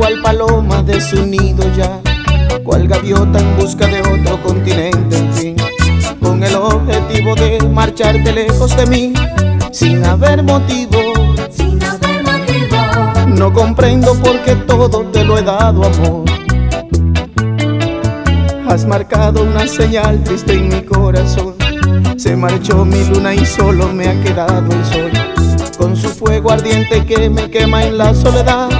cual paloma de su nido ya, cual gaviota en busca de otro continente, en fin, con el objetivo de marcharte lejos de mí, sin haber motivo. Sin haber motivo. No comprendo por qué todo te lo he dado, amor. Has marcado una señal triste en mi corazón. Se marchó mi luna y solo me ha quedado el sol. Con su fuego ardiente que me quema en la soledad.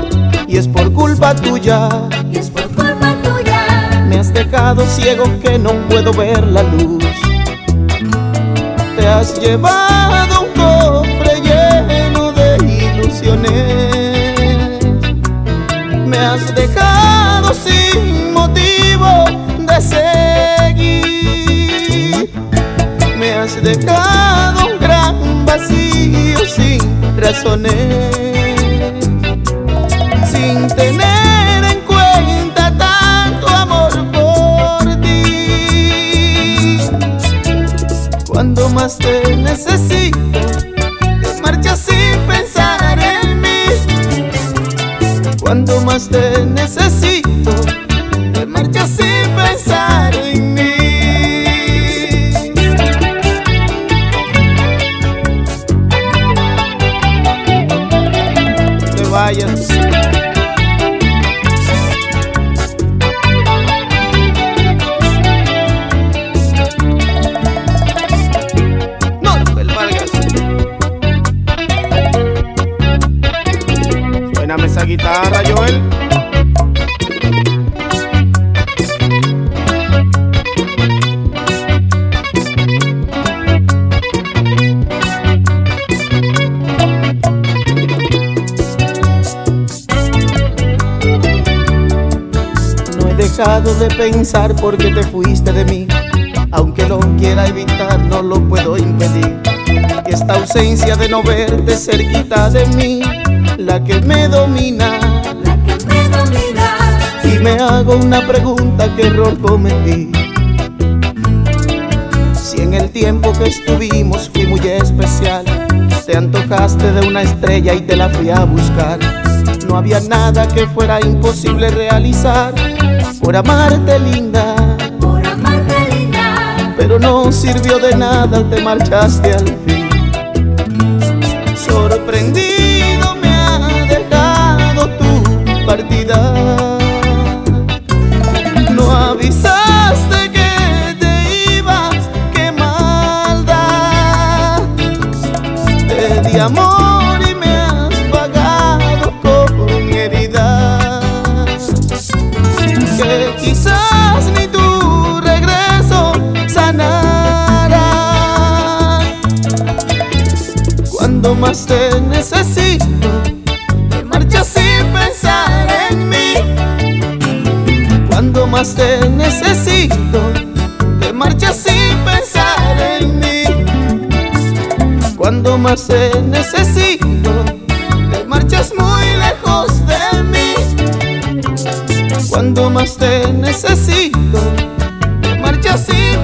Y es por culpa tuya. Y es por culpa tuya. Me has dejado ciego que no puedo ver la luz. Te has llevado un cofre lleno de ilusiones. Me has dejado sin motivo de seguir. Me has dejado un gran vacío sin razones. Cuando más te necesito, te marchas sin pensar en mí. Te vayas. Guitarra, Joel. No he dejado de pensar porque te fuiste de mí. Aunque lo quiera evitar, no lo puedo impedir. Esta ausencia de no verte cerquita de mí, la que me domina. La que me domina. Y me hago una pregunta, ¿qué error cometí? Si en el tiempo que estuvimos fui muy especial, te antojaste de una estrella y te la fui a buscar. No había nada que fuera imposible realizar por amarte linda, Por amarte linda. pero no sirvió de nada, te marchaste al fin. Amor y me has pagado con heridas que quizás ni tu regreso sanará. Cuando más te necesito, te marchas sin pensar en mí. Cuando más te necesito, te marchas sin cuando más te necesito, te marchas muy lejos de mí. Cuando más te necesito, te marchas y